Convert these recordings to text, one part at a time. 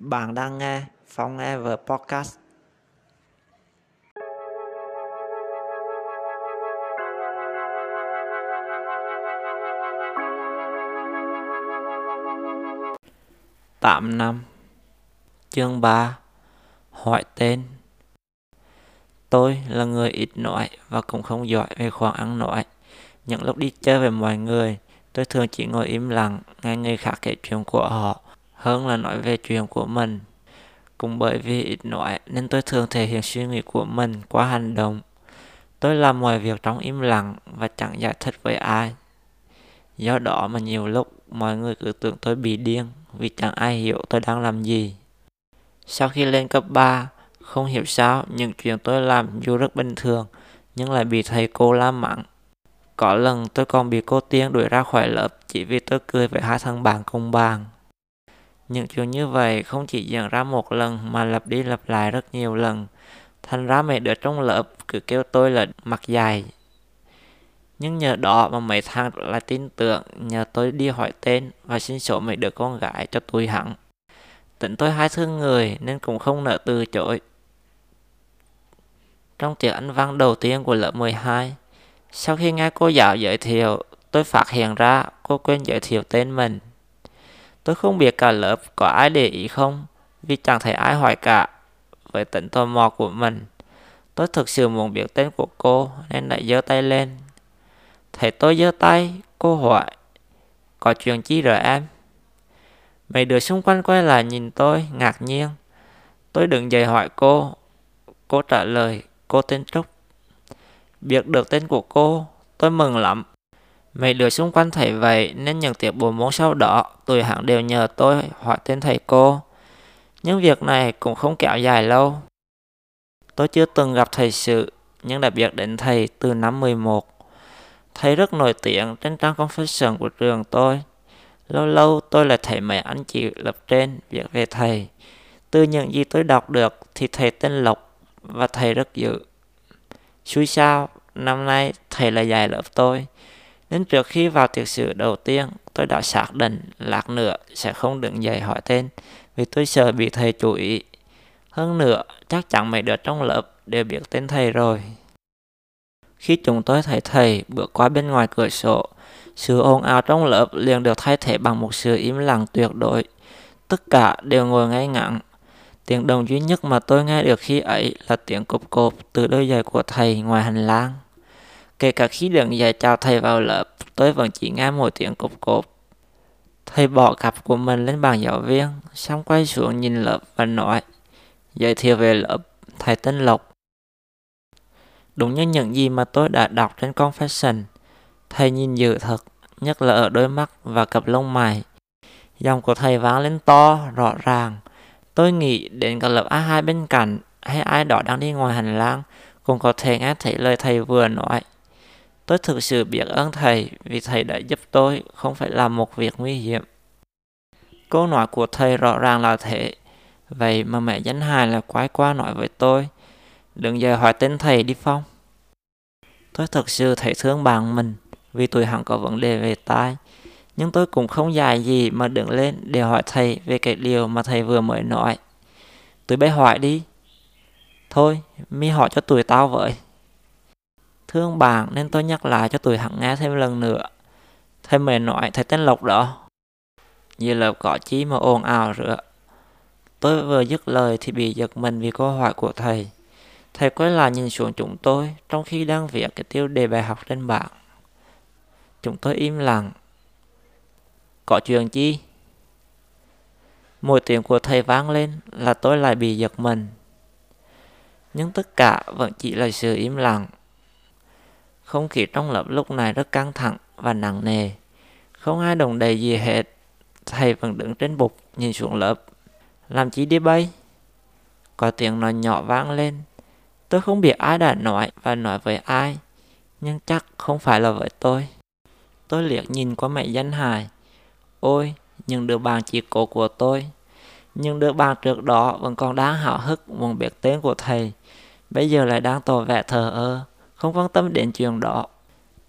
Bạn đang nghe Phong Ever Podcast. Tạm năm Chương 3 Hỏi tên Tôi là người ít nói và cũng không giỏi về khoảng ăn nói. Những lúc đi chơi với mọi người, tôi thường chỉ ngồi im lặng nghe người khác kể chuyện của họ hơn là nói về chuyện của mình. Cũng bởi vì ít nói nên tôi thường thể hiện suy nghĩ của mình qua hành động. Tôi làm mọi việc trong im lặng và chẳng giải thích với ai. Do đó mà nhiều lúc mọi người cứ tưởng tôi bị điên vì chẳng ai hiểu tôi đang làm gì. Sau khi lên cấp 3, không hiểu sao những chuyện tôi làm dù rất bình thường nhưng lại bị thầy cô la mắng. Có lần tôi còn bị cô Tiên đuổi ra khỏi lớp chỉ vì tôi cười với hai thằng bạn cùng bàn. Những chuyện như vậy không chỉ diễn ra một lần mà lặp đi lặp lại rất nhiều lần. Thành ra mấy đứa trong lớp cứ kêu tôi là mặt dài. Nhưng nhờ đó mà mấy thằng lại tin tưởng nhờ tôi đi hỏi tên và xin số mấy đứa con gái cho tôi hẳn. Tính tôi hai thương người nên cũng không nợ từ chối. Trong tiết Anh văn đầu tiên của lớp 12, sau khi nghe cô giáo giới thiệu, tôi phát hiện ra cô quên giới thiệu tên mình. Tôi không biết cả lớp có ai để ý không, vì chẳng thấy ai hỏi cả. Với tính tò mò của mình, tôi thực sự muốn biết tên của cô nên đã giơ tay lên. Thấy tôi giơ tay, cô hỏi, có chuyện chi rồi em? Mấy đứa xung quanh quay lại nhìn tôi, ngạc nhiên. Tôi đứng dậy hỏi cô. Cô trả lời, cô tên Trúc. Biết được tên của cô, tôi mừng lắm. Mấy đứa xung quanh thấy vậy nên những tiết bộ môn sau đó tụi hẳn đều nhờ tôi hỏi tên thầy cô. Nhưng việc này cũng không kéo dài lâu. Tôi chưa từng gặp thầy sự nhưng đã biết đến thầy từ năm 11. Thầy rất nổi tiếng trên trang confession của trường tôi. Lâu lâu tôi lại thấy mấy anh chị lập trên viết về thầy. Từ những gì tôi đọc được thì thầy tên Lộc và thầy rất dữ. Xui sao, năm nay thầy là dạy lớp tôi. Nên trước khi vào tiệc sự đầu tiên, tôi đã xác định lạc nữa sẽ không đứng dậy hỏi tên vì tôi sợ bị thầy chú ý. Hơn nữa, chắc chắn mấy đứa trong lớp đều biết tên thầy rồi. Khi chúng tôi thấy thầy bước qua bên ngoài cửa sổ, sự ồn ào trong lớp liền được thay thế bằng một sự im lặng tuyệt đối. Tất cả đều ngồi ngay ngắn. Tiếng đồng duy nhất mà tôi nghe được khi ấy là tiếng cộp cộp từ đôi giày của thầy ngoài hành lang. Kể cả khi đứng dậy chào thầy vào lớp, tôi vẫn chỉ nghe một tiếng cộp cộp. Thầy bỏ cặp của mình lên bàn giáo viên, xong quay xuống nhìn lớp và nói, giới thiệu về lớp, thầy tên Lộc. Đúng như những gì mà tôi đã đọc trên confession, thầy nhìn dữ thật, nhất là ở đôi mắt và cặp lông mày. Dòng của thầy vang lên to, rõ ràng. Tôi nghĩ đến cả lớp A2 bên cạnh hay ai đó đang đi ngoài hành lang cũng có thể nghe thấy lời thầy vừa nói. Tôi thực sự biết ơn thầy vì thầy đã giúp tôi không phải làm một việc nguy hiểm. Câu nói của thầy rõ ràng là thế. Vậy mà mẹ danh hài là quái qua nói với tôi. Đừng giờ hỏi tên thầy đi Phong. Tôi thực sự thấy thương bạn mình vì tụi hắn có vấn đề về tai. Nhưng tôi cũng không dài gì mà đứng lên để hỏi thầy về cái điều mà thầy vừa mới nói. Tụi bé hỏi đi. Thôi, mi hỏi cho tụi tao vậy. Thương bạn nên tôi nhắc lại cho tụi hắn nghe thêm lần nữa. Thầy mày nói thầy tên Lộc đó. Như là có chí mà ồn ào rửa. Tôi vừa dứt lời thì bị giật mình vì câu hỏi của thầy. Thầy quay lại nhìn xuống chúng tôi, trong khi đang viết cái tiêu đề bài học trên bảng. Chúng tôi im lặng. Có chuyện chi? Mỗi tiếng của thầy vang lên là tôi lại bị giật mình. Nhưng tất cả vẫn chỉ là sự im lặng. Không khí trong lớp lúc này rất căng thẳng và nặng nề. Không ai đồng đầy gì hết. Thầy vẫn đứng trên bục nhìn xuống lớp. Làm chi đi bay? Có tiếng nói nhỏ vang lên. Tôi không biết ai đã nói và nói với ai. Nhưng chắc không phải là với tôi. Tôi liếc nhìn qua mẹ danh hài. Ôi, những đứa bạn chỉ cổ của tôi. những đứa bạn trước đó vẫn còn đang hào hức muốn biết tên của thầy. Bây giờ lại đang tỏ vẻ thờ ơ không quan tâm đến chuyện đó.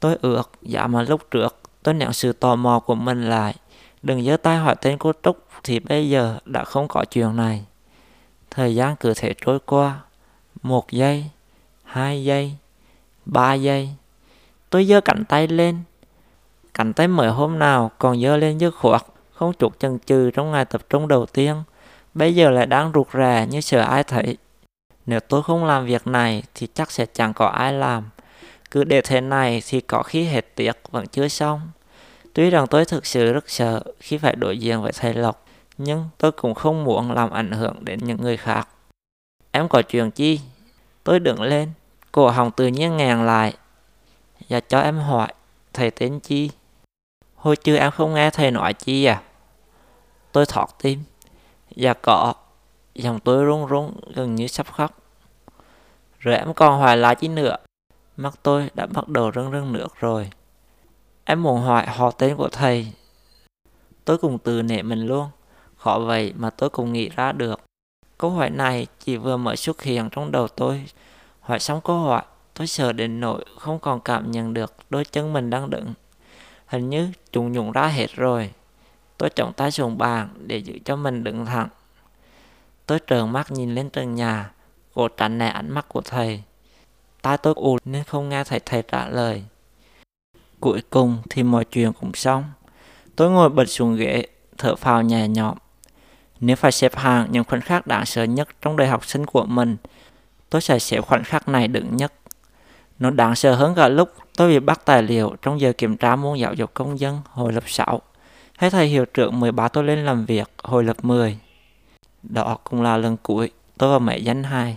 Tôi ước, dạ mà lúc trước tôi nén sự tò mò của mình lại Đừng giơ tay hỏi tên cô Trúc thì bây giờ đã không có chuyện này. Thời gian cứ thể trôi qua. Một giây, hai giây, ba giây. Tôi giơ cánh tay lên. Cánh tay mới hôm nào còn giơ lên dứt khoát, không chút chần chừ trong ngày tập trung đầu tiên. Bây giờ lại đang rụt rè như sợ ai thấy. Nếu tôi không làm việc này thì chắc sẽ chẳng có ai làm. Cứ để thế này thì có khi hết tiệc vẫn chưa xong. Tuy rằng tôi thực sự rất sợ khi phải đối diện với thầy Lộc, nhưng tôi cũng không muốn làm ảnh hưởng đến những người khác. Em có chuyện chi? Tôi đứng lên, cổ họng tự nhiên ngàn lại. Và cho em hỏi, thầy tên chi? Hồi chưa em không nghe thầy nói chi à? Tôi thọt tim. Dạ có. Dòng tôi run run gần như sắp khóc. Rồi em còn hỏi lại chi nữa. Mắt tôi đã bắt đầu rưng rưng nước rồi. Em muốn hỏi họ tên của thầy. Tôi cùng từ nể mình luôn. Khó vậy mà tôi cũng nghĩ ra được. Câu hỏi này chỉ vừa mới xuất hiện trong đầu tôi. Hỏi xong câu hỏi, tôi sợ đến nỗi không còn cảm nhận được đôi chân mình đang đứng. Hình như chúng nhũng ra hết rồi. Tôi trọng tay xuống bàn để giữ cho mình đứng thẳng. Tôi trợn mắt nhìn lên trần nhà, cố tránh né ánh mắt của thầy. Tai tôi ù nên không nghe thấy thầy trả lời. Cuối cùng thì mọi chuyện cũng xong. Tôi ngồi bật xuống ghế, thở phào nhẹ nhõm. Nếu phải xếp hàng những khoảnh khắc đáng sợ nhất trong đời học sinh của mình, tôi sẽ xếp khoảnh khắc này đứng nhất. Nó đáng sợ hơn cả lúc tôi bị bắt tài liệu trong giờ kiểm tra môn giáo dục công dân hồi lớp 6. Hay thầy hiệu trưởng mời báo tôi lên làm việc hồi lớp 10. Đó cũng là lần cuối tôi và mẹ danh hai